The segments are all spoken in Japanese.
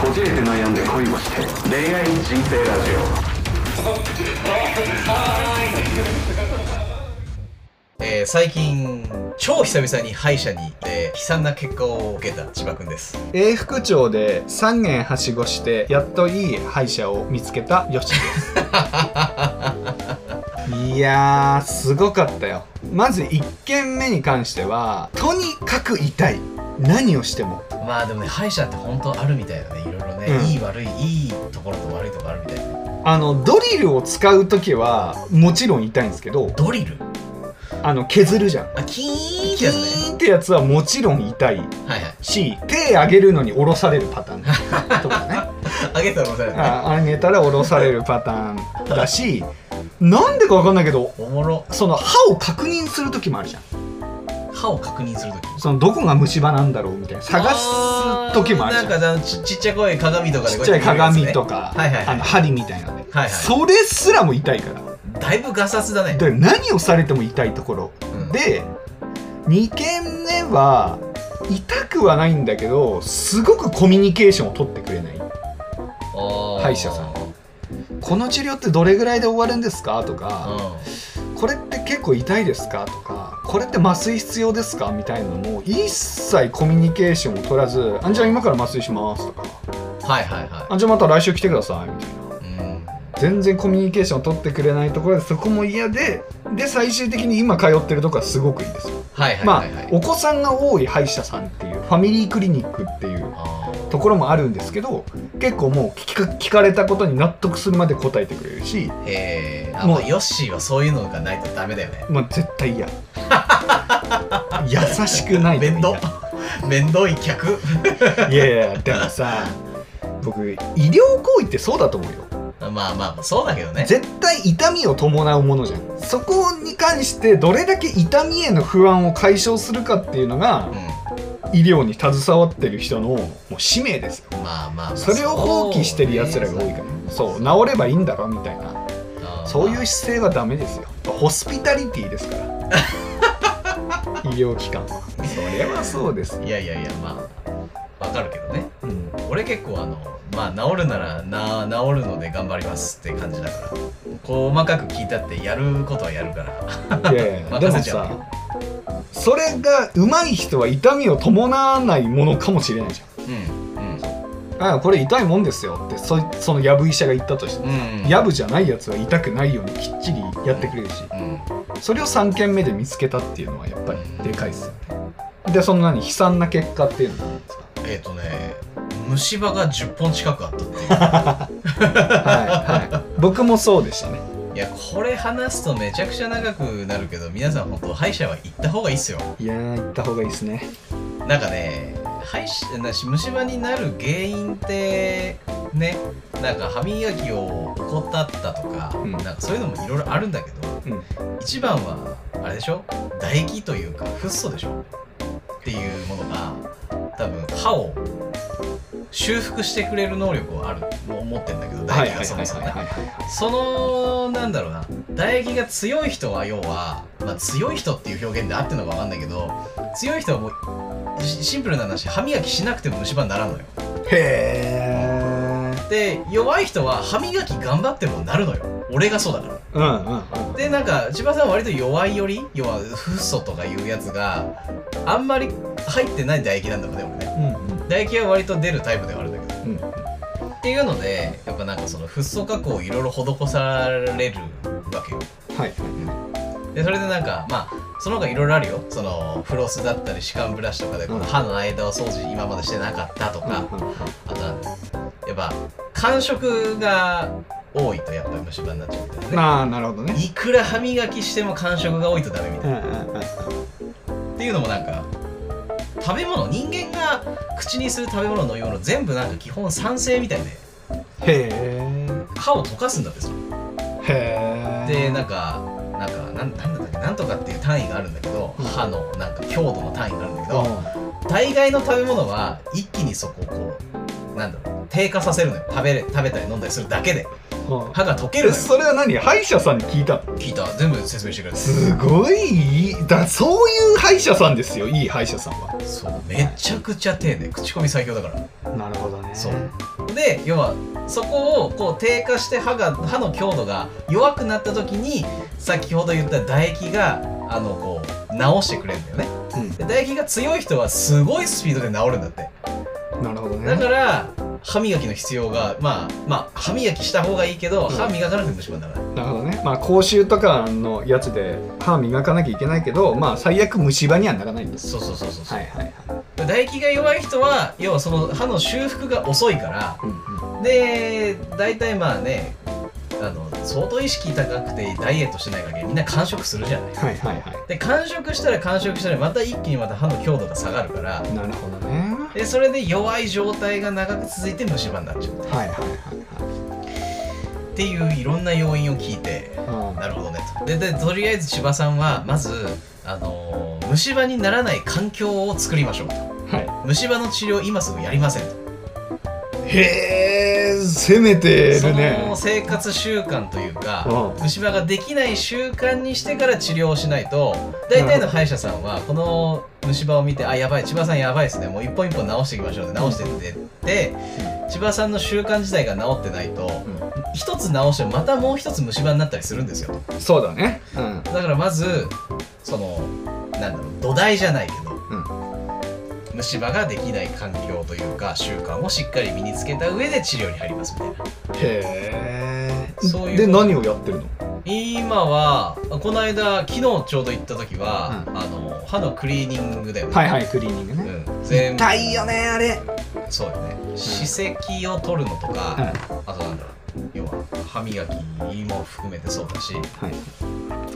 こじれて悩んで恋をして。恋愛人生ラジ えー最近超久々に歯医者に行って悲惨な結果を受けた千葉くんです。永福町で3軒はしごしてやっといい歯医者を見つけたヨシです。いやーすごかったよ。まず1軒目に関してはとにかく痛い何をしても。まあでもね歯医者って本当あるみたいだね。いろいろね、うん。いい悪いいいところと悪いところあるみたいね。あのドリルを使う時はもちろん痛いんですけど。ドリル？あの削るじゃん。あキーンってキやつね。ーンってやつはもちろん痛い。はいはい。し手上げるのに下ろされるパターン。とかね。あげたら押されるね。あ上げたら下ろされるパターンだしなんでか分かんないけどおもろ。その歯を確認する時もあるじゃん歯を確認するときそのどこが虫歯なんだろうみたいな探す時もあるなんかあのちちっちゃい声鏡とかでちっちゃい鏡とかか、はいはいはい。あの針みたいなので、はいはい。それすらも痛いから。だいぶガサツだね。で何をされても痛いところ、うん。で2軒目は痛くはないんだけどすごくコミュニケーションを取ってくれない。歯歯医者さん。この治療ってどれぐらいで終わるんですか？とか、うこれって結構痛いですか？とかこれって麻酔必要ですか？みたいなのも一切コミュニケーションを取らず「あじゃあ今から麻酔します」とか。んはいはいは「あじゃあまた来週来てください」みたいな。全然コミュニケーションを取ってくれないところでそこも嫌でで最終的に今通ってるところはすごくいいんですよ。はいはいまあはい。はいお子さんが多い歯医者さんっていうファミリークリニックっていうあところもあるんですけど結構もう聞か聞かれたことに納得するまで答えてくれるしもうまあヨッシーはそういうのがないとダメだよね。もう絶対嫌。優しくない面倒。面倒い客。いやいやでもさ僕医療行為ってそうだと思うよ。まあまあそうだけどね。絶対痛みを伴うものじゃん。そこに関してどれだけ痛みへの不安を解消するかっていうのがう医療に携わってる人のもう使命ですよ。んまあまあまあそれを放棄してるやつらが多いから。そう治ればいいんだろみたいなそういう姿勢はダメですよ。ホスピタリティですから。医療機関。はそれはそうです。いやいやいやまあわかるけどね。うん。俺結構あのまあ治るならな治るので頑張りますって感じだから。細かく聞いたってやることはやるから。いやいや でもさそれが上手い人は痛みを伴わないものかもしれないじうんゃんあこれ痛いもんですよってそそのやぶ医者が言ったとしてうんうん。やぶじゃないやつは痛くないようにきっちりやってくれるし。うん。それを3軒目で見つけたっていうのはやっぱりでかいですよね。でその何悲惨な結果っていうのは何ですか？えっ、とね虫歯が10本近くあったっていう。はいはい。僕もそうでしたね。いやこれ話すとめちゃくちゃ長くなるけど皆さん本当歯医者は行った方がいいっすよ。いやー行った方がいいですね。なんかね歯医者なし虫歯になる原因ってねなんか歯磨きを怠ったとか、うん。なんかそういうのもいろいろあるんだけどうん。一番はあれでしょ？唾液というかフッ素でしょ？っていうものが多分歯を修復してくれる能力をある持ってんだけど唾液がそもそも。そのなんだろうな。唾液が強い人は要は、まあ、強い人っていう表現で合ってるのか分かんないけど強い人はもうしシンプルな話歯磨きしなくても虫歯にならんのよ。へえで弱い人は歯磨き頑張ってもなるのよ。俺がそうだから。うんうんうん。でなんか千葉さんは割と弱いより要はフッ素とかいうやつがあんまり入ってない唾液なんだもんね俺ね。うんうん唾液は割と出るタイプではあるんだけど。うん。っていうのでやっぱなんかそのフッ素加工をいろいろ施されるわけよ。はい。でそれでなんかまあその他いろいろあるよ。そのフロスだったり歯間ブラシとかでこの歯の間を掃除今までしてなかったとか、うんあとなんだやっぱ感触が多いとやっぱり虫歯になっちゃうみたいなね。まあなるほどね。いくら歯磨きしても感触が多いとダメみたいな、うんうんうん。っていうのもなんか食べ物人間が口にする食べ物飲み物全部なんか基本酸性みたいで。へえ。歯を溶かすんだってそれ。へえ。でなんかなんかなんなんだっけなんとかっていう単位があるんだけど、うん。歯のなんか強度の単位があるんだけど、う大概の食べ物は一気にそこをこうなんだろう低下させるのよ。食べれ食べたり飲んだりするだけで。ん。歯が溶けるのよ。えそれは何？歯医者さんに聞いたの？聞いた全部説明してくれた。すごい。いいだそういう歯医者さんですよ。いい歯医者さんは。そうめちゃくちゃ丁寧。口コミ最強だから。なるほどね。そう。で要はそこをこう低下して歯が歯の強度が弱くなった時に先ほど言った唾液があのこう直してくれるんだよね。うん。で唾液が強い人はすごいスピードで治るんだってなるほどね。だから歯磨きの必要がまあまあ歯磨きした方がいいけど、うん。歯磨かなくても虫歯にならない。なるほどね。まあ口臭とかのやつで歯磨かなきゃいけないけどまあ最悪虫歯にはならないんです。そうそうそうそうそう、はいはいはい。唾液が弱い人は要はその歯の修復が遅いからうんうん。で大体まあねあの相当意識高くてダイエットしてない限りみんな完食するじゃない。はいはいはで完食したら完食したらまた一気にまた歯の強度が下がるからいなるほどねでそれで弱い状態が長く続いて虫歯になっちゃう。はいはいはいっていういろんな要因を聞いてはいなるほどね。とででとりあえず千葉さんはまず、あのー虫歯にならない環境を作りましょうと。うんは虫歯の治療今すぐやりませんと。いへえ攻めてそるね。の生活習慣というかうん。虫歯ができない習慣にしてから治療をしないと大体の歯医者さんはこの虫歯を見て「あやばい千葉さんやばいですね。もう一本一本直していきましょうね。直してって」って千葉さんの習慣自体が治ってないと一つ直してもまたもう一つ虫歯になったりするんですよ。そうだね。うん。だからまずそのなんだろう土台じゃないけどうん虫歯ができない環境というか習慣をしっかり身につけた上で治療に入りますみたいな。へえそういうで何をやってるの？今はこの間昨日ちょうど行った時は、うん。あの歯のクリーニングだよね、はいはいクリーニングね。うん、全部痛いよねあれ。そうよね。歯石を取るのとか、あとなんだろう要は歯磨きも含めてそうだしはい。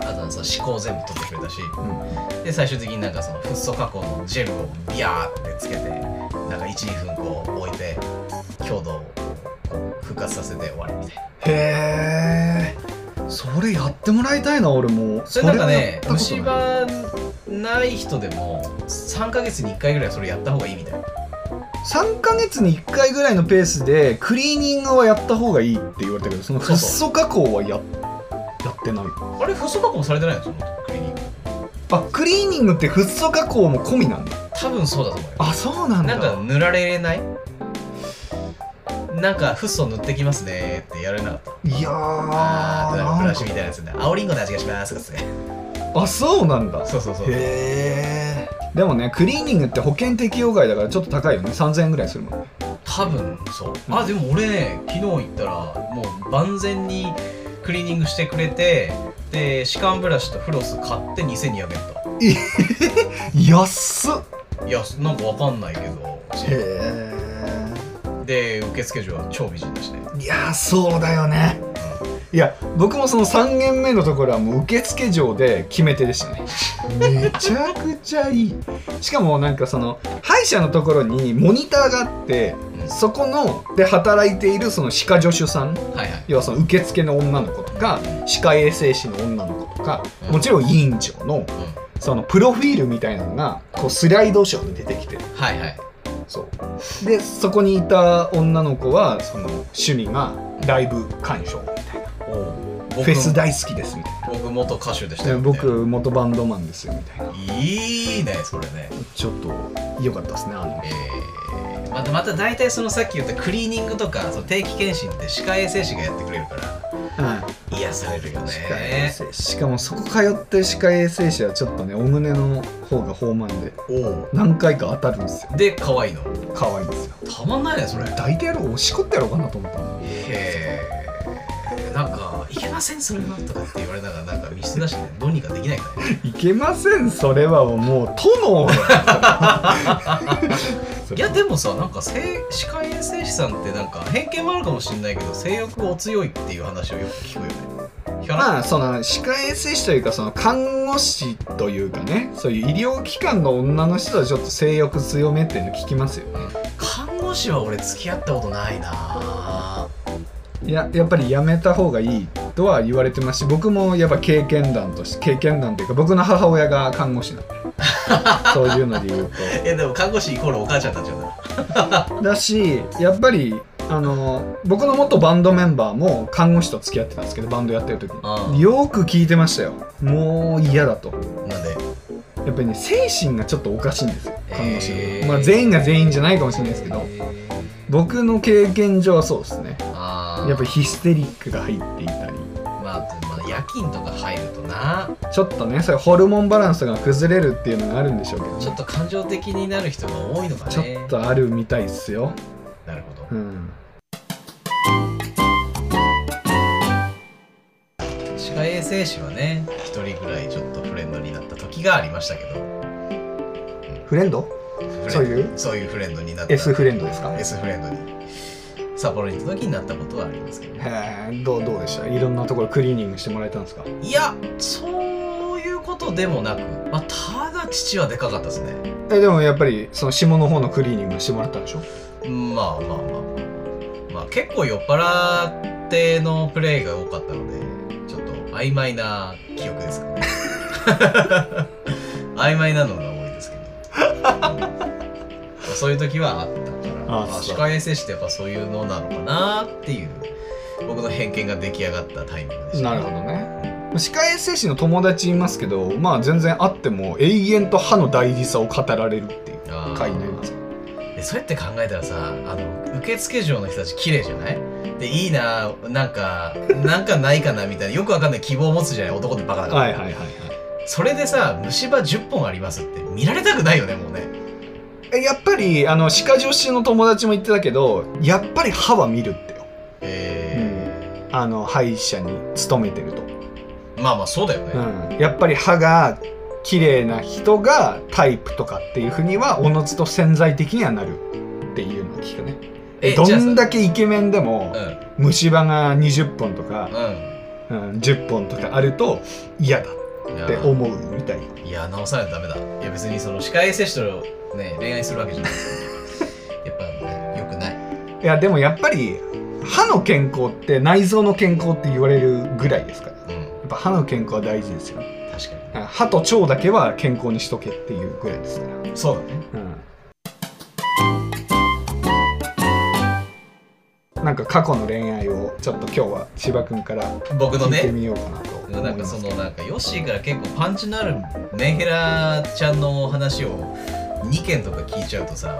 あとはさ歯垢全部取ってくれたしうん。で最終的になんかそのフッ素加工のジェルをビヤーってつけてなんか12分こう置いて強度を復活させて終わりみたいな。へえそれやってもらいたいな俺も。それなんかね虫歯ない人でも3ヶ月に1回ぐらいそれやった方がいいみたいな3ヶ月に1回ぐらいのペースでクリーニングはやった方がいいって言われたけどそのフッ素加工はややってない。あれフッ素加工もされてないの？そのクリーニング。あクリーニングってフッ素加工も込みなんだ多分そうだと思うよ。あそうなんだ。なんか塗られない？なんかフッ素塗ってきますねってやられなかった。いやーあーなんか。ブラシみたいなやつで青リンゴの味がしますとかっつってあそうなんだ。そうそうそう。へえでもねクリーニングって保険適用外だからちょっと高いよね。3000円ぐらいするもん。ね多分そう。あでも俺ね昨日行ったらもう万全にクリーニングしてくれてで歯間ブラシとフロス買って2200円だ安っ。いやなんかわかんないけど。へで受付嬢は超美人だしね。えいやそうだよねいや僕もその3軒目のところはもう受付嬢で決め手でしたね。めちゃくちゃいい。しかもなんかその歯医者のところにモニターがあってうん。そこので働いているその歯科助手さんはいはい。要はその受付の女の子とか歯科衛生士の女の子とかうん。もちろん院長のうん。そのプロフィールみたいなのがこうスライドショーで出てきて。はいはい。そう。でそこにいた女の子はその趣味がライブ鑑賞フフェス大好きですみたい僕元歌手でしたよ。僕元バンドマンですよみたいな。いいねそれね。ちょっと良かったですねあの。えー、またまた大体そのさっき言ったクリーニングとかその定期検診って歯科衛生士がやってくれるから。癒されるよね。しかもそこ通ってる歯科衛生士はちょっとねお胸の方が豊満で。何回か当たるんですよ。で可愛いの。可愛いんですよ。たまんないねそれ。へ抱いてやろうおしこってやろうかなと思ったの。えなんか「いけませんそれは」とかって言われながらなんか見捨て出してねどうにかできないかねいけませんそれはもう殿いやでもさなんか性歯科衛生士さんってなんか偏見もあるかもしれないけど性欲お強いっていう話をよく聞くよね。まあその歯科衛生士というかその看護師というかねそういう医療機関の女の人はちょっと性欲強めっていうの聞きますよね。看護師は俺付き合ったことないないややっぱりやめた方がいいとは言われてますし僕もやっぱ経験談として経験談というか僕の母親が看護師なんで。そういうので言ういやでも看護師イコールお母ちゃんになっちゃうんだとだしやっぱりあの僕の元バンドメンバーも看護師と付き合ってたんですけどバンドやってる時うんによく聞いてましたよ。もう嫌だと。なんで？やっぱりね精神がちょっとおかしいんですよ看護師の、へーまあ全員が全員じゃないかもしれないですけど。え僕の経験上はそうですねやっぱりヒステリックが入っていたり。まあ、まあ、夜勤とか入るとな。ちょっとねそれホルモンバランスが崩れるっていうのがあるんでしょうけどね、ちょっと感情的になる人が多いのかね。ちょっとあるみたいっすよ。なるほど。うん。歯科衛生士はね一人ぐらいちょっとフレンドになった時がありましたけど。フレンド？フレンそういう？そういうフレンドになった。S フレンドですか？S フレンドに札幌に行った時になったことはありますけどね。へえどうどうでした？いろんなところクリーニングしてもらえたんですか？いやそういうことでもなく、まあ、ただ父はでかかったですね。えでもやっぱりその下の方のクリーニングしてもらったんでしょ？まあまあまあまあ。まあ結構酔っ払ってのプレイが多かったのでちょっと曖昧な記憶ですかね。曖昧なのが多いですけどそういう時はあったから歯科衛生士ってやっぱそういうのなのかなっていう僕の偏見が出来上がったタイミングでした。なるほどね。歯科衛生士の友達いますけどまあ全然会っても永遠と歯の大事さを語られるっていう回になります。でそうやって考えたらさあの受付嬢の人たち綺麗じゃない？でいいななんかなんかないかなみたいなよくわかんない希望を持つじゃない？男ってバカだから、はいはいはいはい。それでさ虫歯10本ありますって見られたくないよねもうね。えやっぱりあの歯科助手の友達も言ってたけどやっぱり歯は見るってよ。えあの歯医者に勤めてると、ーまあまあそうだよね、うん、やっぱり歯が綺麗な人がタイプとかっていうふうにはおのずと潜在的にはなるっていうのを聞くね。どんだけイケメンでもうん。虫歯が20本とか、ううん、10本とかあると嫌だって思うみたいいや直さないとダメだ。いや別にその歯科衛生士とね恋愛するわけじゃない。やっぱねよくない。いやでもやっぱり歯の健康って内臓の健康って言われるぐらいですから。やうん。っぱ歯の健康は大事ですよ。確か歯と腸だけは健康にしとけっていうぐらいですから。にそうだね。うん。なんか過去の恋愛をちょっと今日は千葉君から僕のね？聞いてみようかなとなんかそのなんかヨッシーから結構パンチのあるメンヘラちゃんの話を2件とか聞いちゃうとさ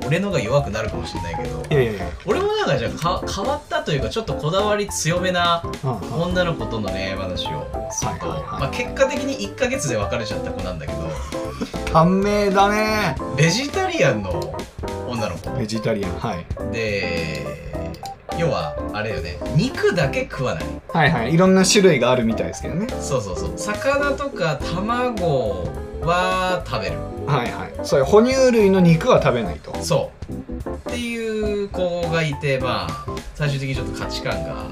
うん。俺のが弱くなるかもしれないけどいやいやいや、俺もなんかじゃあか変わったというかちょっとこだわり強めなうん女の子との恋愛話をすると、はいはいはい。まあ、結果的に1ヶ月で別れちゃった子なんだけど短命だね。ベジタリアンの女の子。ベジタリアンはい。で要はあれよね肉だけ食わない。はいはい。いろんな種類があるみたいですけどね。そうそうそう。魚とか卵は食べるはいはい。そういう哺乳類の肉は食べないと。そう。っていう子がいてまあ最終的にちょっと価値観が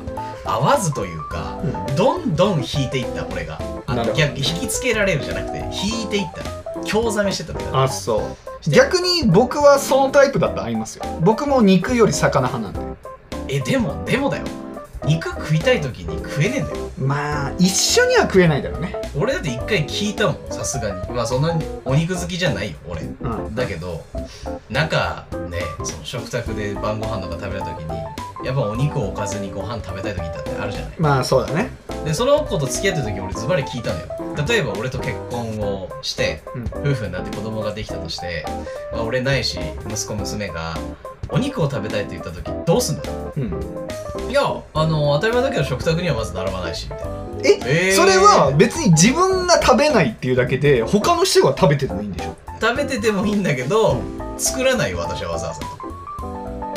合わずというかうん。どんどん引いていった俺が。あの逆引きつけられるじゃなくて引いていった。興ざめしてたって感あそう。逆に僕はそのタイプだと合いますよ。僕も肉より魚派なんで。じえでもでもだよ肉食いたい時に食えねえんだよ。まあ一緒には食えないだろうね。俺だって一回聞いたもんさすがに。まあそんなにお肉好きじゃないよ俺。うん。だけどなんかねその食卓で晩ご飯とか食べる時にやっぱお肉をおかずにご飯食べたい時だってあるじゃない。まあそうだね。でその子と付き合ってる時俺ズバリ聞いたのよ。例えば俺と結婚をして、うん。夫婦になって子供ができたとして、まあ、俺ないし息子娘がお肉を食べたいって言った時どうすんだようん。いやあの当たり前だけど食卓にはまず並ばないしみたいな。え、えー。それは別に自分が食べないっていうだけで他の人が食べててもいいんでしょ？食べててもいいんだけど作らないよ私はわざわざ。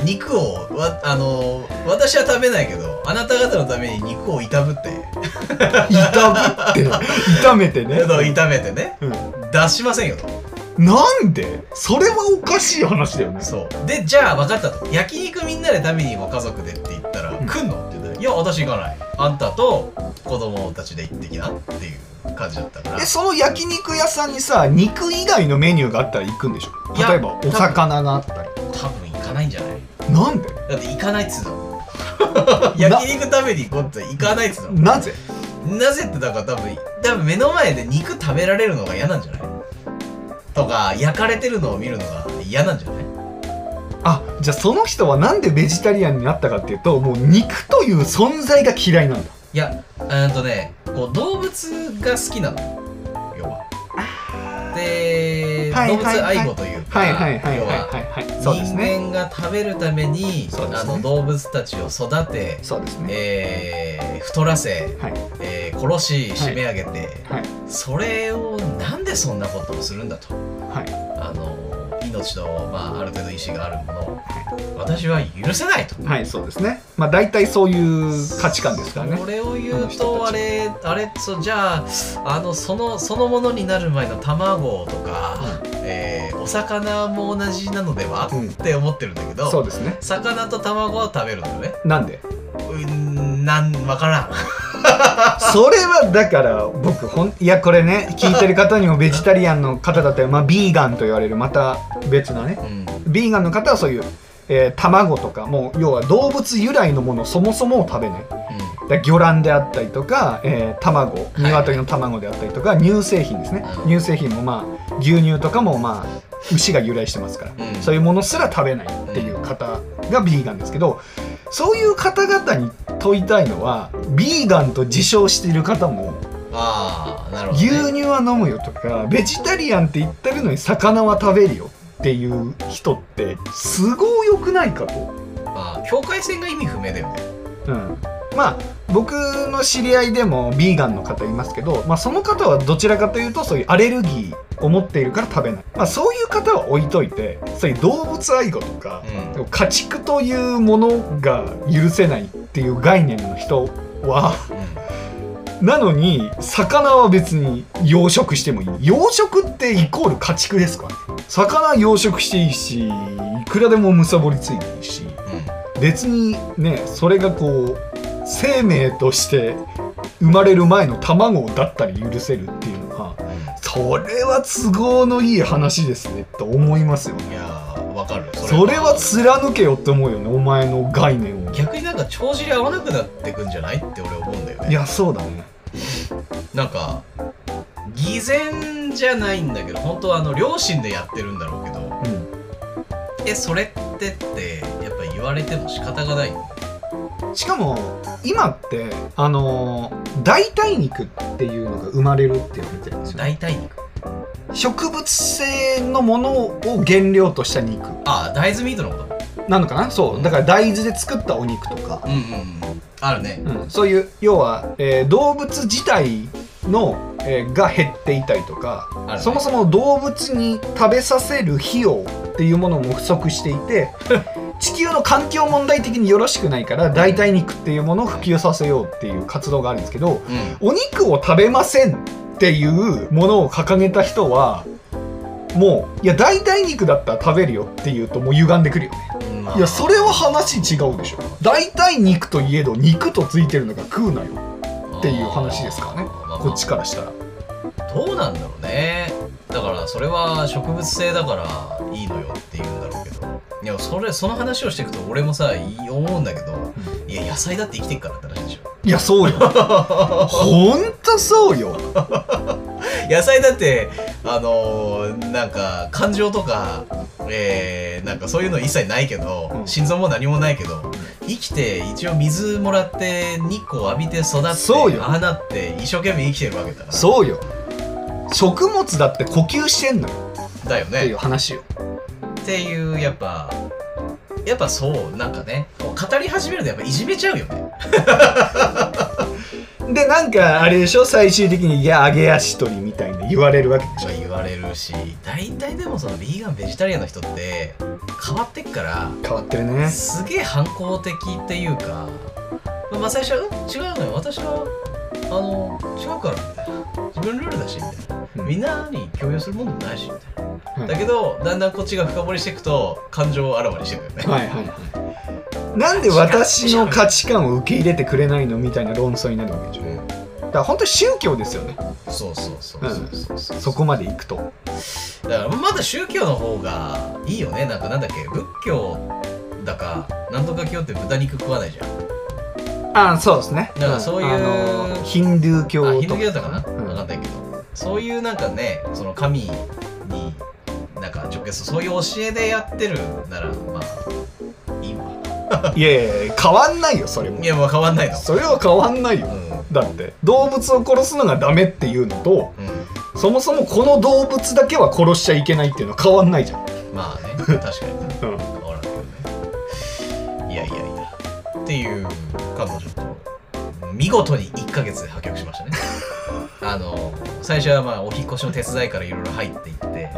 肉をわあの私は食べないけどあなた方のために肉を炒ぶって。炒ぶって。炒めてね、炒めてね。うん、出しませんよとなんで？それはおかしい話だよねそう。でじゃあ分かった。と焼肉みんなで食べに行こう家族でって言ったら、ん。来んのって言ったら「いや私行かない。あんたと子供たちで行ってきな」っていう感じだったから。えその焼肉屋さんにさ肉以外のメニューがあったら行くんでしょ？例えばお魚があったり。多分行かないんじゃない？なんで？だって行かないっつうの。焼肉食べに行こうって行かないっつうの。なぜ？なぜってだから多分多分目の前で肉食べられるのが嫌なんじゃない？とか焼かれてるのを見るのが嫌なんじゃない？あじゃあその人はなんでベジタリアンになったかっていうともう肉という存在が嫌いなんだ。いやうんとねこう動物が好きなの。要は。で、はい動物愛護というはいはいはいはい要は。はいはいそうですね。人間が食べるために、あの動物たちを育て、そうですね。えー太らせ、はい。えー殺し締め上げて、はい。それをなんでそんなことをするんだと。はい。あの命の、まあ、ある程度意志があるもの。を私は許せないと。はいそうですね。まあ大体そういう価値観ですからね。これを言うとあれあれそうじゃああのそのそのものになる前の卵とか、えーお魚も同じなのでは、うん。って思ってるんだけどそうですね。魚と卵は食べるんだよね。なんで？うーんなんわからんそれはだから僕ほんいやこれね聞いてる方にもベジタリアンの方だったらまあビーガンと言われるまた別なねうん。ビーガンの方はそういう、えー卵とかもう要は動物由来のものをそもそも食べない。だから魚卵であったりとか、えー卵い。鶏の卵であったりとか、乳製品ですね、うん。乳製品もまあ牛乳とかもまあ牛が由来してますから、うん。そういうものすら食べないっていう方がビーガンですけどそういう方々に問いたいのはビーガンと自称している方もああなるほど、ね、牛乳は飲むよとかベジタリアンって言ってるのに魚は食べるよっていう人ってすごい良くないかと。まあ境界線が意味不明だよね。うん、まあ僕の知り合いでもビーガンの方いますけど、まあ、その方はどちらかというとそういうアレルギーを持っているから食べない、まあ、そういう方は置いといてそういう動物愛護とか、うん。家畜というものが許せないっていう概念の人はなのに魚は別に養殖してもいい。養殖ってイコール家畜ですからね。魚養殖していいしいくらでもむさぼりついていいしうん。別にねそれがこう生命として生まれる前の卵だったり許せるっていうのはそれは都合のいい話ですねと思いますようんいねやーわかる。それは。貫けよって思うよねお前の概念を。逆になんか帳尻合わなくなってくんじゃないって俺思うんだよね。いやそうだね。なんか偽善じゃないんだけど本当はあの両親でやってるんだろうけどうん。えそれってってやっぱ言われても仕方がないしかも今ってあのー代替肉っていうのが生まれるって言われてるんですよ。代替肉。植物性のものを原料とした肉。あ大豆ミートのこと？なのかな？そう。だから大豆で作ったお肉とか。うんうんうん。あるね。うん、そういう要は、えー動物自体の、えーが減っていたりとか、あるね。そもそも動物に食べさせる費用っていうものも不足していて 地球の環境問題的によろしくないから代替肉っていうものを普及させようっていう活動があるんですけどうん。お肉を食べませんっていうものを掲げた人はもういや代替肉だったら食べるよっていうともう歪んでくるよね。まあいやそれは話違うでしょ。代替肉といえど肉とついてるのが食うなよっていう話ですからね。まあ。こっちからしたら。どうなんだろうね。だからそれは植物性だからいいのよって言うんだろうけどいやそれその話をしていくと俺もさい思うんだけど、いや野菜だって生きてっからって話でしょ。いやそうよ。ほんとそうよ。野菜だってあのーなんか感情とかえー、なんかそういうの一切ないけど、うん。心臓も何もないけど生きて一応水もらって日光浴びて育ってそうよ。ああなって一生懸命生きてるわけだから。そうよ。食物だって呼吸してんのよ。だよっていうね話よっていうやっぱ。やっぱそうなんかね。語り始めるとやっぱいじめちゃうよね。でなんかあれでしょ最終的に「いや揚げ足取り」みたいに言われるわけでしょ。言われるし。大体でもそのビーガンベジタリアンの人って変わってっから。変わってるね。すげえ反抗的っていうか。まあ最初は「うん？違うのよ。私はあの違うから」みたいな自分ルールだしみたいな、うん。みんなに共有するもんでもないしみたいな、はいだけどだんだんこっちが深掘りしていくと感情をあらわにしてくるよね、はいはいはい。なんで私の価値観を受け入れてくれないのみたいな論争になるわけでしょ。うん。だから本当に宗教ですよね。そうそうそうそうそうそう。そこまでいくと。だからまだ宗教の方がいいよね。なんかなんだっけ？仏教だかなんとか教って豚肉食わないじゃん。ああそうですね。だからそういうあのヒンドゥー教あとヒンドゥー教だかな、うんそういうなんかねその神になんか直結そういう教えでやってるならまあいいわ。いやいや変わんないよそれも。いやもう変わんないの。それは変わんないよ。うん。だって動物を殺すのがダメっていうのとうそもそもこの動物だけは殺しちゃいけないっていうのは変わんないじゃん。んまあね確かにね。うん。変わらんけどね。いやいやいや。っていう彼女と見事に1ヶ月で破局しましたね。あの最初はまあお引っ越しの手伝いからいろいろ入っていって、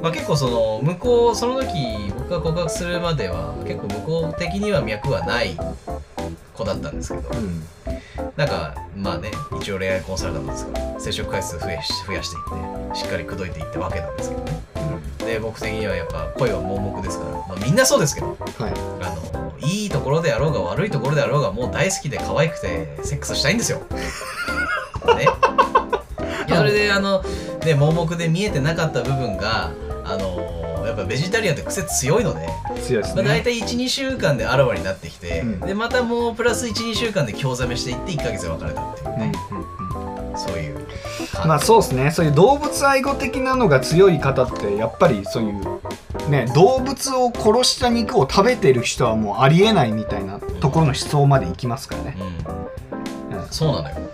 まあ、結構その向こうその時僕が告白するまでは結構向こう的には脈はない子だったんですけど。うんなんかまあね一応恋愛コンサルタントですから接触回数増やし増やしていってしっかり口説いていったわけなんですけどね。で僕的にはやっぱ恋は盲目ですから、まあ、みんなそうですけど。はい。あのいいところであろうが悪いところであろうがもう大好きで可愛くてセックスしたいんですよ。ね。それであのね盲目で見えてなかった部分があのやっぱベジタリアンって癖強いので、まあ、強いですね。大体12週間であらわになってきて、うん。でまたもうプラス12週間で興ざめしていって1ヶ月で別れたっていううんね、うんうん。そういう感じ。まあそうですね。そういう動物愛護的なのが強い方ってやっぱりそういうね動物を殺した肉を食べてる人はもうありえないみたいなところの思想までいきますからね、うんうん。そうなのよ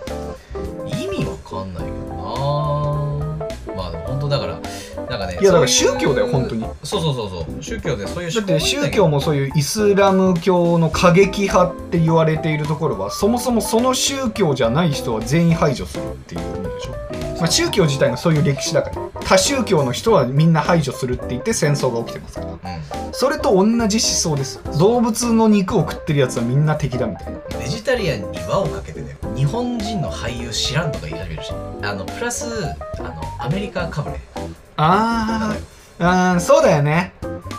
ね。いやだから宗教だよ本当に。そうそうそうそう。宗教でそういうだって宗も教もそういうイスラム教の過激派って言われているところはそもそもその宗教じゃない人は全員排除するっていう意味でしょ、まあ、宗教自体がそういう歴史だから。他宗教の人はみんな排除するって言って戦争が起きてますから。うそれと同じ思想です。動物の肉を食ってるやつはみんな敵だみたいな。んベジタリアンに輪をかけてね日本人の俳優知らんとか言い始めるし。あのプラスあのアメリカかぶれあーあーそうだよね。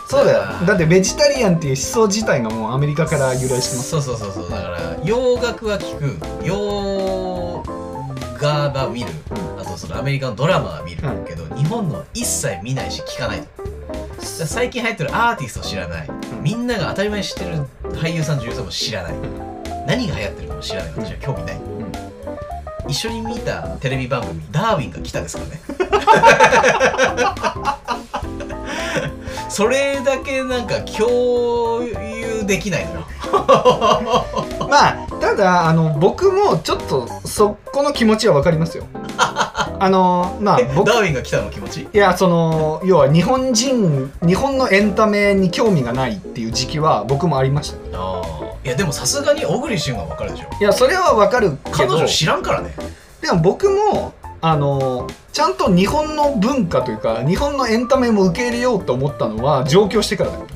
そうだよ。だってベジタリアンっていう思想自体がもうアメリカから由来してます。そうそうそうそうだから洋楽は聞く。洋画は見る、あとそのアメリカのドラマは見る。うんけど、日本のは一切見ないし聞かないと。最近流行ってるアーティストを知らない、ん。みんなが当たり前に知ってる俳優さん女優さんも知らない、何が流行ってるかも知らない。私は興味ない、一緒に見たテレビ番組「ダーウィンが来た」ですからね それだけなんか共有できないのよ。まあただあの僕もちょっとそこの気持ちは分かりますよ。あのまあえ僕ダーウィンが来たの気持ち？いやその要は日本人日本のエンタメに興味がないっていう時期は僕もありました。ああいやでもさすがに小栗旬は分かるでしょ。いやそれは分かるけど。彼女知らんからね。でも僕もあのちゃんと日本の文化というか日本のエンタメも受け入れようと思ったのは上京してからだ。よ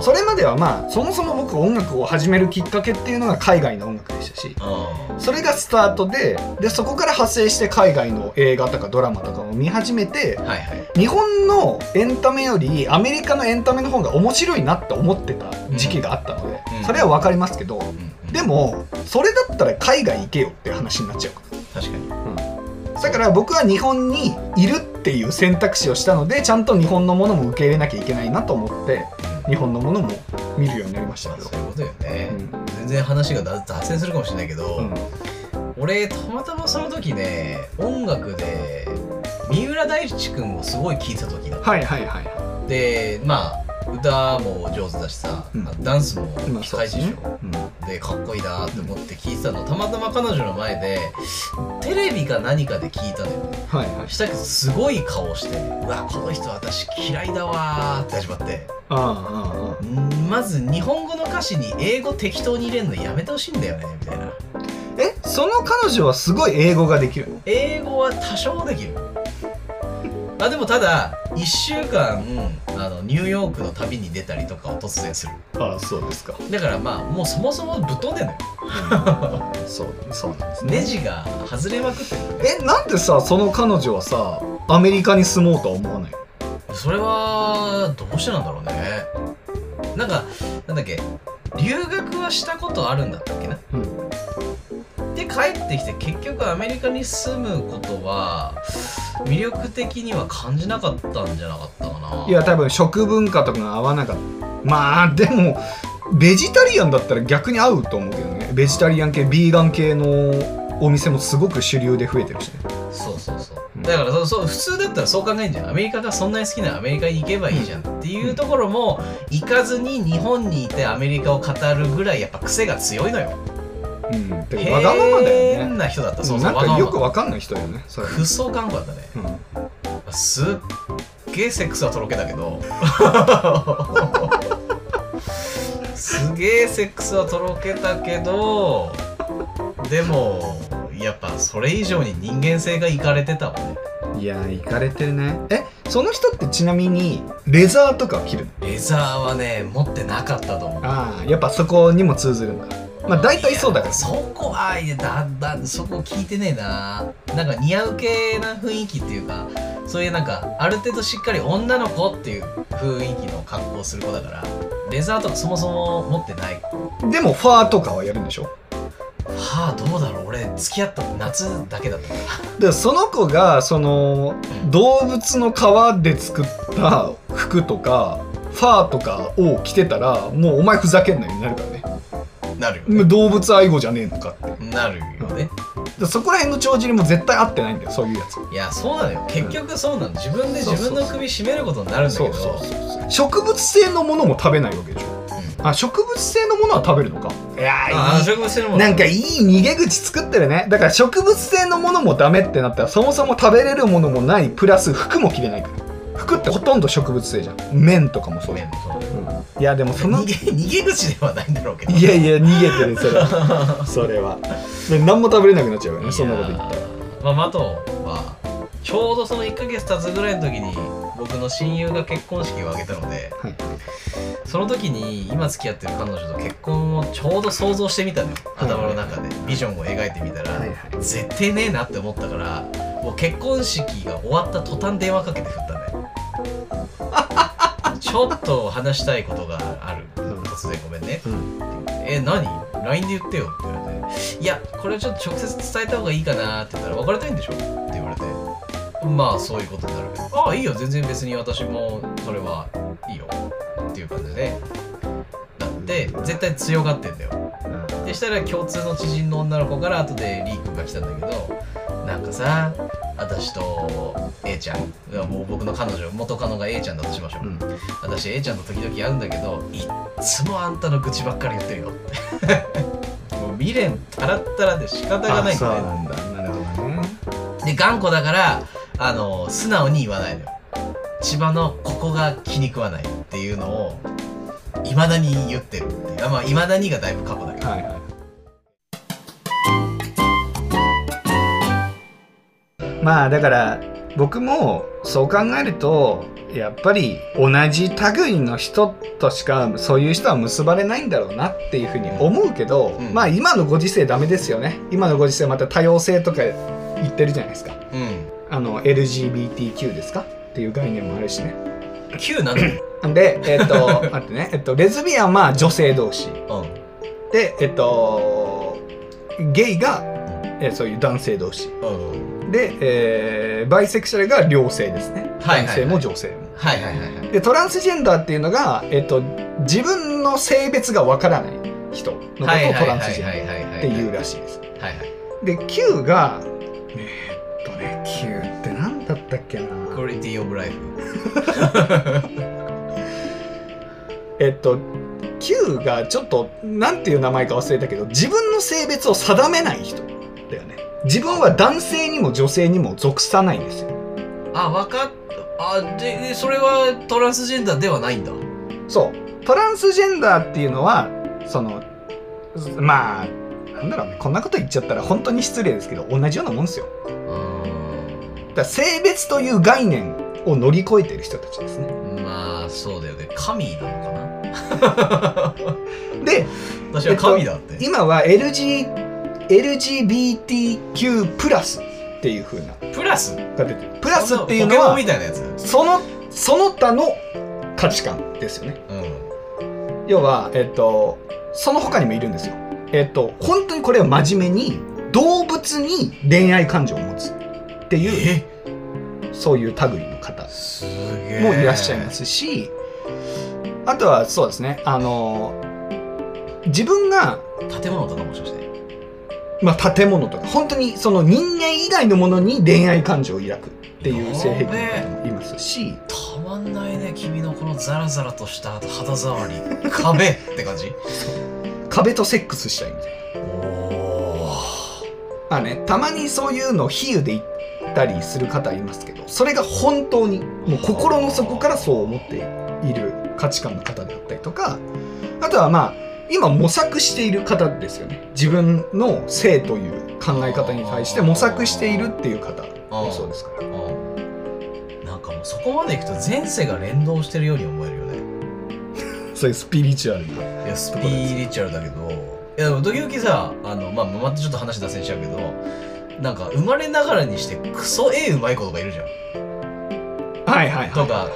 それまではまあそもそも僕音楽を始めるきっかけっていうのが海外の音楽でしたしあそれがスタートででそこから派生して海外の映画とかドラマとかを見始めてあはいはい。日本のエンタメよりアメリカのエンタメの方が面白いなって思ってた時期があったので、うん。それは分かりますけど、うんうんでもそれだったら海外行けよって話になっちゃう。から確かにだから僕は日本にいるっていう選択肢をしたのでちゃんと日本のものも受け入れなきゃいけないなと思って日本のものも見るようになりました。そういうことよね、うん。全然話が脱脱線するかもしれないけど、うん。俺たまたまその時ね音楽で三浦大知君をすごい聴いてた時がはいはいはいでまあ歌も上手だしさ、うん。ダンスもまあピカイチでしょ、うんでかっこいいなって思って聞いてたの。たまたま彼女の前でテレビか何かで聞いたのよね。はいはい。したけどすごい顔して「うわこの人私嫌いだわ」って始まって。ああああんまず日本語の歌詞に英語適当に入れるのやめてほしいんだよねみたいな。えその彼女はすごい英語ができるの？英語は多少できるあでもただ1週間あのニューヨークの旅に出たりとかを突然する。ああそうですか。だからまあもうそもそもぶっ飛んでんのよ。そうそうなんですネジが外れまくってるえなんでさその彼女はさアメリカに住もうとは思わない？それはどうしてなんだろうね。なんかなんだっけ留学はしたことあるんだったっけな？うん。で帰ってきて結局アメリカに住むことは魅力的には感じなかったんじゃなかったかな。いや多分食文化とかが合わなかった。まあでもベジタリアンだったら逆に合うと思うけどね。ベジタリアン系ビーガン系のお店もすごく主流で増えてるしね。そうそうそう。うん。だからそうそう普通だったらそう考えんじゃん。アメリカがそんなに好きならアメリカに行けばいいじゃんっていうところも行かずに日本にいてアメリカを語るぐらいやっぱ癖が強いのようん。わがままだよね。変な人だったそうなんかよくわかんない人だよねそれ。クソ頑固だったね。うん。すっげげえセックスはとろけたけど。すげえセックスはとろけたけどでもやっぱそれ以上に人間性がいかれてたもんね。いやーいかれてるね。えその人ってちなみにレザーとかを着るの？レザーはね持ってなかったと思う。ああやっぱそこにも通ずるんだまあ大体そうだからそこはいやだんだんそこ聞いてねえな。なんか似合う系な雰囲気っていうかそういうなんかある程度しっかり女の子っていう雰囲気の格好をする子だからレザーとかそもそも持ってない。でもファーとかはやるんでしょ？はあどうだろう？俺付き合ったの夏だけだった。からでその子がその動物の皮で作った服とかファーとかを着てたらもうお前ふざけんなよになるからねなるよね。動物愛護じゃねえのかって。なるよね。でそこら辺の帳尻も絶対合ってないんだよそういうやつ。いやそうなのよ。結局そうなの。自分で自分の首絞めることになるんだけど。植物性のものも食べないわけでしょ。うん。あ植物性のものは食べるのか。いやあーい。植物性のもの。いなんかいい逃げ口作ってるね。だから植物性のものもダメってなったらそもそも食べれるものもないプラス服も着れないから服ってほとんど植物性じゃん。麺とかもそうじゃん、いやでもその逃げ逃げ口ではないんだろうけど。いやいや逃げてるそれ。は それは。で何も食べれなくなっちゃうよねそんなこと言ったら。まあ、マトはちょうどその1ヶ月経つぐらいの時に僕の親友が結婚式を挙げたのではい。その時に今付き合ってる彼女と結婚をちょうど想像してみたのよ。はい頭の中でビジョンを描いてみたら、はいはい。絶対ねえなって思ったからもう結婚式が終わった途端電話かけて振ったね ちょっと話したいことがある。うん。突然ごめんね。うん。え何 ?LINE で言ってよって言われて。いやこれはちょっと直接伝えた方がいいかなって言ったら別れたいんでしょ？って言われてまあそういうことになるけど。ああいいよ。全然別に私もそれはいいよ。っていう感じでなって絶対強がってんだよ。でしたら共通の知人の女の子から後でリークが来たんだけどなんかさ私と A ちゃん。もう僕の彼女。元カノが A ちゃんだとしましょう、うん。私 A ちゃんと時々会うんだけどいっつもあんたの愚痴ばっかり言ってるよ。もう未練たらったらで仕方がないんだね。あそうなんだ。なるほどね。で頑固だからあの素直に言わないのよ。千葉のここが気に食わないっていうのをいまだに言ってるっていう。あまあいまだにがだいぶ過去だけど。はいはい。まあだから僕もそう考えるとやっぱり同じ類の人としかそういう人は結ばれないんだろうなっていうふうに思うけど、うん。まあ今のご時世ダメですよね。今のご時世また多様性とか言ってるじゃないですか。うんあの LGBTQ ですか？っていう概念もあるしね。9なのでえっ、と 待ってね、えっと、レズビアンは女性同士。うん。でえっとゲイが、えーそういう男性同士。うん。で、えーバイセクシャルが両性ですね、はいはいはい。男性も女性も。はいはいはいはい。でトランスジェンダーっていうのが、えっと、自分の性別がわからない人のことをトランスジェンダーっていうらしいです。はいはい。で Q がえーっとね Q クオブライフえっと Q がちょっとなんていう名前か忘れたけど自分の性別を定めない人だよね。自分は男性にも女性にも属さないんですよ。あ分かった。あででそれはトランスジェンダーではないんだ。そう。トランスジェンダーっていうのはそのまあなんだろうね。こんなこと言っちゃったら本当に失礼ですけど同じようなもんですよ。うだ性別という概念を乗り越えてる人たちですね。まあそうだよね。神なのかな？で私は神だって、今は LG LGBTQ プラスっていう風な。プラス？が出てる。プラスっていうのはみたいなやつ。そのその他の価値観ですよね。うん。要はえっとその他にもいるんですよ。えっと本当にこれは真面目に動物に恋愛感情を持つっていうそういう類の方もいらっしゃいますしあとはそうですねあの自分が、建物とかもしかして。まあ、建物とか本当にその人間以外のものに恋愛感情を抱くっていう性癖の方もいますし。たまんないね君のこのザラザラとした肌触り。壁って感じ？壁とセックスしたいみたいな。あねたまにそういうのを比喩で言ったりする方いますけどそれが本当にもう心の底からそう思っている価値観の方であったりとかあとはまあ今模索している方ですよね。自分の性という考え方に対して模索しているっていう方もそうですから。うんなんかもうそこまでいくと前世が連動してるように思えるよね。そういうスピリチュアルないやスピリチュアルだけど。いやでも時々さあの、まあ、またちょっと話脱線しちゃうけどなんか生まれながらにしてクソ絵うまい子とかいるじゃん。はいはいはい。とか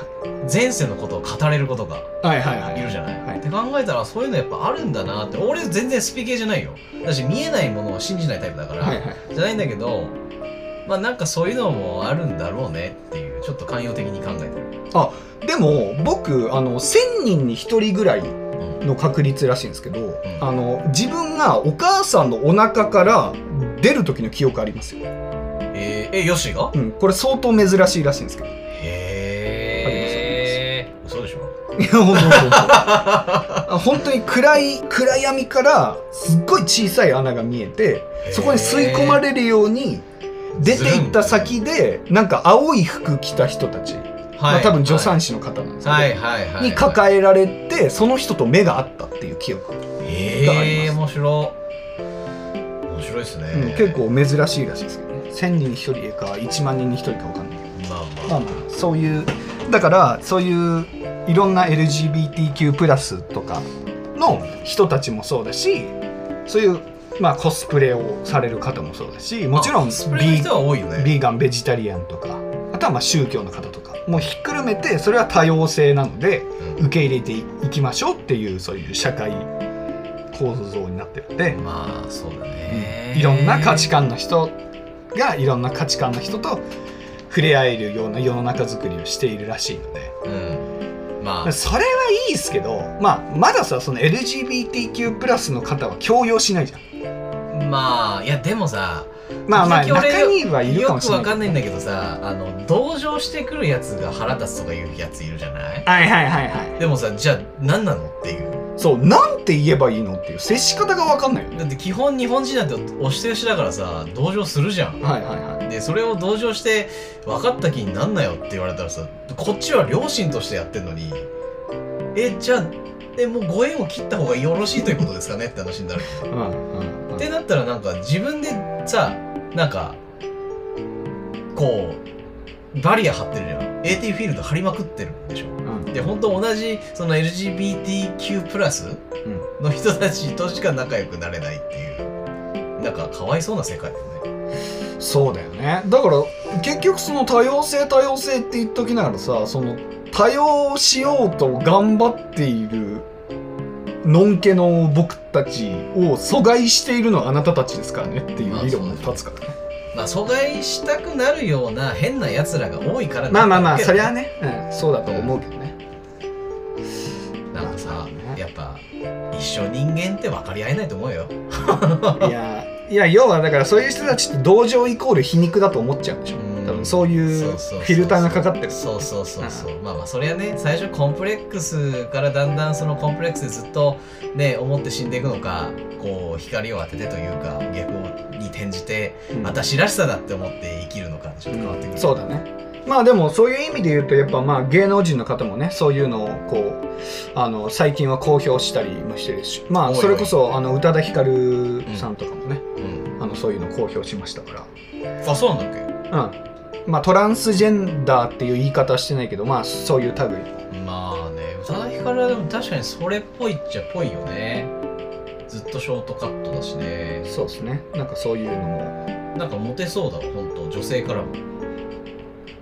前世のことを語れる子とかはいはいはい。いるじゃない、はい。って考えたらそういうのやっぱあるんだなって。俺全然スピ系じゃないよ。だし見えないものを信じないタイプだから、はいはい。じゃないんだけどまあなんかそういうのもあるんだろうねっていうちょっと寛容的に考えてる。でも僕あの1000人に1人ぐらいうんの確率らしいんですけど、あの自分がお母さんのお腹から出る時の記憶ありますよ、えー、えヨッシーが？うん、これ相当珍しいらしいんですけど。いへえ嘘でしょ？や本当本当あ本当に暗い暗闇からすっごい小さい穴が見えてそこに吸い込まれるように出ていった先でなんか青い服着た人たち、まあ、多分助産師の方なんですけど、はい。はい。はい。に抱えられてその人と目が合ったっていう記憶、えがあります。え面白面白いですね、うん結構珍しいらしいですけどね。1000人に1人か1万人に1人か分かんないけど。まあまあ。まあまあそういうだからそういういろんな LGBTQ+ プラスとかの人たちもそうだしそういう、まあ、コスプレをされる方もそうだしもちろんビ人は多いよね。ビーガンベジタリアンとかあとはまあ宗教の方とか。もうひっくるめてそれは多様性なのでうん。受け入れていきましょうっていうそういう社会構造になってるんで、まあそうだね、いろんな価値観の人がいろんな価値観の人と触れ合えるような世の中づくりをしているらしいので。うん。まあ。それはいいですけど、まあ、まださその LGBTQ+ プラスの方は強要しないじゃん。まあいやでもさまあまあ中にはいるかもしれないよくわかんないんだけどさあの同情してくるやつが腹立つとかいうやついるじゃない？はいはいはいはい。でもさじゃあ何なのっていう。そうなんて言えばいいのっていう接し方が分かんないよね。だって基本日本人なんてお人よしだからさ同情するじゃん。はいはいはい。でそれを同情して分かった気になんなよって言われたらさこっちは両親としてやってんのにえじゃあえもうご縁を切った方がよろしいということですかねって話になる。うんうんうんってなったらなんか自分でさなんかこうバリア張ってるじゃん。AT フィールド張りまくってるんでしょ。うん。で本当同じその LGBTQ+ プラスの人たちとしか仲良くなれないっていう。なんかかわいそうな世界だよね。そうだよね。だから結局その多様性多様性って言っときながらさその多様しようと頑張っているのんけの僕たちを阻害しているのはあなたたちですからねっていう理論も立つからね。まあ阻害したくなるような変な奴らが多いからまあまあまあそれはね、うん、そうだと思うけどね、なんかさまあね。やっぱ一生人間って分かり合えないと思うよ。いやいや要はだからそういう人たちって同情イコール皮肉だと思っちゃうんでしょ。うん多分そういうフィルターがかかってる。そうそうそうそう。まあまあそれはね最初コンプレックスからだんだんそのコンプレックスでずっとね思って死んでいくのかこう光を当ててというか逆に転じてうん。私らしさだって思って生きるのかちょっと変わってくる、そうだね。まあでもそういう意味で言うとやっぱまあ芸能人の方もねそういうのをこうあの最近は公表したりもしてるしまあそれこそあの宇多田ヒカルさんとかもね、うん。あのそういうのを公表しましたかあそうなんだっらうんまあトランスジェンダーっていう言い方はしてないけどまあそういう類。けまあね宇多田ヒカルはでも確かにそれっぽいっちゃっぽいよね。ずっとショートカットだしね。そうですね。なんかそういうのも。なんかモテそうだわ本当。女性からも。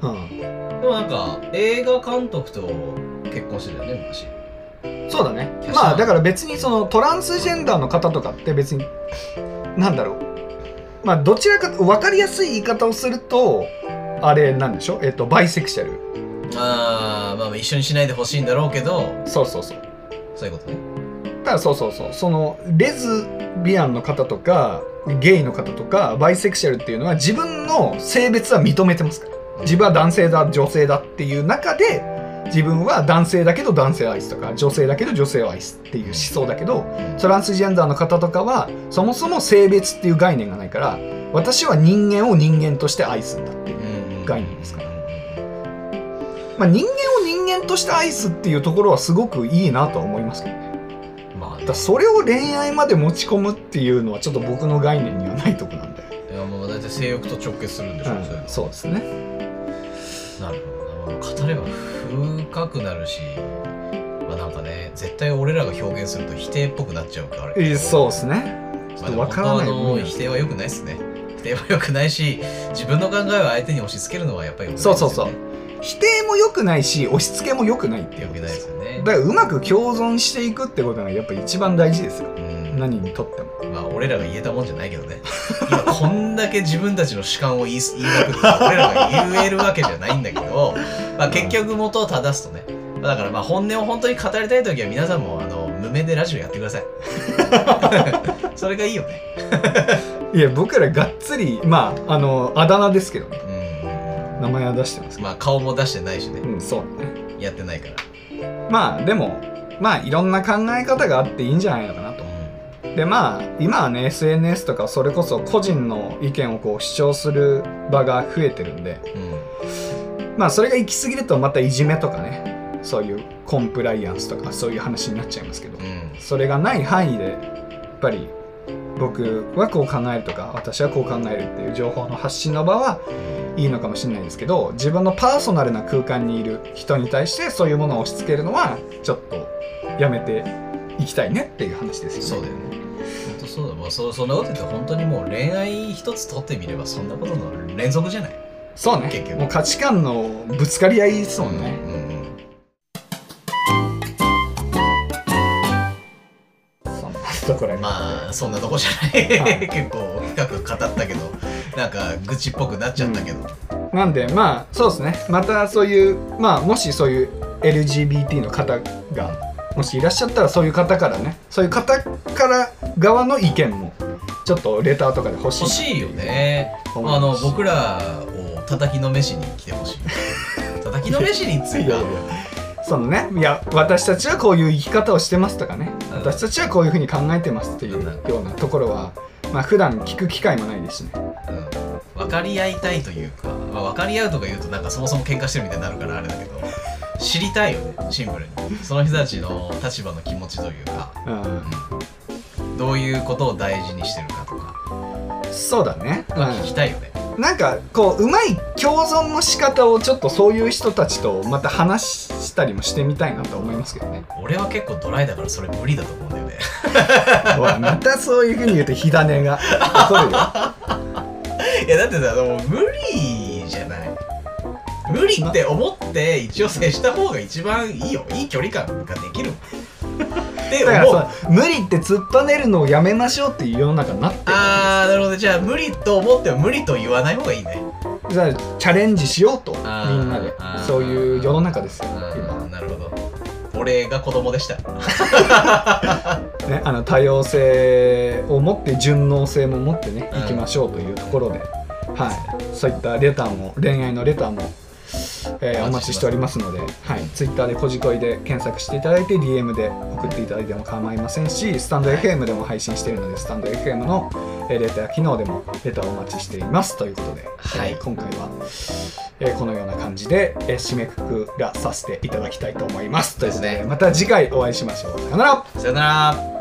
うん。でもなんか映画監督と結婚してたよね昔。そうだね。まあだから別にそのトランスジェンダーの方とかって別になんだろう。まあどちらか分かりやすい言い方をするとあれなんでしょ？えっとバイセクシャルあーまあまあ一緒にしないでほしいんだろうけどそうそうそう。そういうことね。だからそうそうそう。そのレズビアンの方とかゲイの方とかバイセクシャルっていうのは自分の性別は認めてますから。自分は男性だ女性だっていう中で自分は男性だけど男性を愛すとか女性だけど女性を愛すっていう思想だけどトランスジェンダーの方とかはそもそも性別っていう概念がないから私は人間を人間として愛すんだっていうう概念ですから、まあ、人間を人間として愛すっていうところはすごくいいなとは思いますけどね。まあだそれを恋愛まで持ち込むっていうのはちょっと僕の概念にはないとこなんで、いやもう大体性欲と直結するんでしょ、うういうのそうですね。なるほどな。語れば深くなるしまあなんかね絶対俺らが表現すると否定っぽくなっちゃうからえそうですね。ちょっとわからないまあ否定は良くないですね否定は良くないし自分の考えを相手に押し付けるのはやっぱりね。そうそうそう。否定も良くないし押し付けも良くないっていう。ことですすよね。だからうまく共存していくってことがやっぱ一番大事ですよ。うん。何にとっても。まあ俺らが言えたもんじゃないけどね。今こんだけ自分たちの主観を言い言いまくって俺らが言えるわけじゃないんだけど、まあ、結局元を正すとね。まあだからまあ本音を本当に語りたい時は皆さんもあの無名でラジオやってください。それがいいよねいや僕らがっつりまああのあだ名ですけどね。うん名前は出してますけど、まあ顔も出してないしね。うんそうだね。やってないから。まあでもまあいろんな考え方があっていいんじゃないのかなと。でまあ今はね SNS とかそれこそ個人の意見をこう主張する場が増えてるんで。うん。まあそれが行き過ぎるとまたいじめとかね。そういうコンプライアンスとかそういう話になっちゃいますけど。うん。それがない範囲でやっぱり僕はこう考えるとか私はこう考えるっていう情報の発信の場はいいのかもしれないですけど自分のパーソナルな空間にいる人に対してそういうものを押し付けるのはちょっとやめていきたいねっていう話ですよね。そうだよね。本当そうだ。もうそそんなこと言って本当にもう恋愛一つ取ってみればそんなことの連続じゃない？そうね。結局。もう価値観のぶつかり合いですもんね。うんうんまあそんなとこじゃない、はい。結構深く語ったけどなんか愚痴っぽくなっちゃったけど、なんでまあそうですね。またそういうまあもしそういう LGBT の方がもしいらっしゃったらそういう方からねそういう方から側の意見もちょっとレターとかで欲しい。欲しいよね。あの僕らを叩きのめしに来てほしい。叩きのめしについてそのねいや私たちはこういう生き方をしてますとかね、うん。私たちはこういうふうに考えてますっていうようなところはまあ普段聞く機会もないですしね。うん、分かり合いたいというか、まあ、分かり合うとか言うとなんかそもそも喧嘩してるみたいになるからあれだけど知りたいよねシンプルに。その人たちの立場の気持ちというか、うん。うん、どういうことを大事にしてるかとか、そうだね、まあ、聞きたいよね、うん、なんかこううまい共存の仕方をちょっとそういう人たちとまた話したりもしてみたいなと思いますけどね。俺は結構ドライだからそれ無理だと思うんだよね。ほらまたそういうふうに言うと火種が怒るよ。いやだってさもう無理じゃない。無理って思って一応接した方が一番いいよ。いい距離感ができるってだから思う無理って突っぱねるのをやめましょうっていう世の中になってるあーなるほど。じゃあ無理と思っても無理と言わない方がいいね。じゃあチャレンジしようとみんなで。そういう世の中ですよあ今ーなるほど。俺が子供でした。ねあの多様性を持って順応性も持ってねうん。いきましょうというところで、はい。そういったレターも恋愛のレターも、えーおお待ちしておりますので、はい、ツイッターで「こじこい」で検索していただいて DM で送っていただいても構いませんしスタンド FM でも配信しているのでスタンド FM のえーレター機能でもレターをお待ちしています。ということで、はい。えー今回は、えーこのような感じで、えー締めくくらさせていただきたいと思います。ということでですね。また次回お会いしましょう。さよなら。さよなら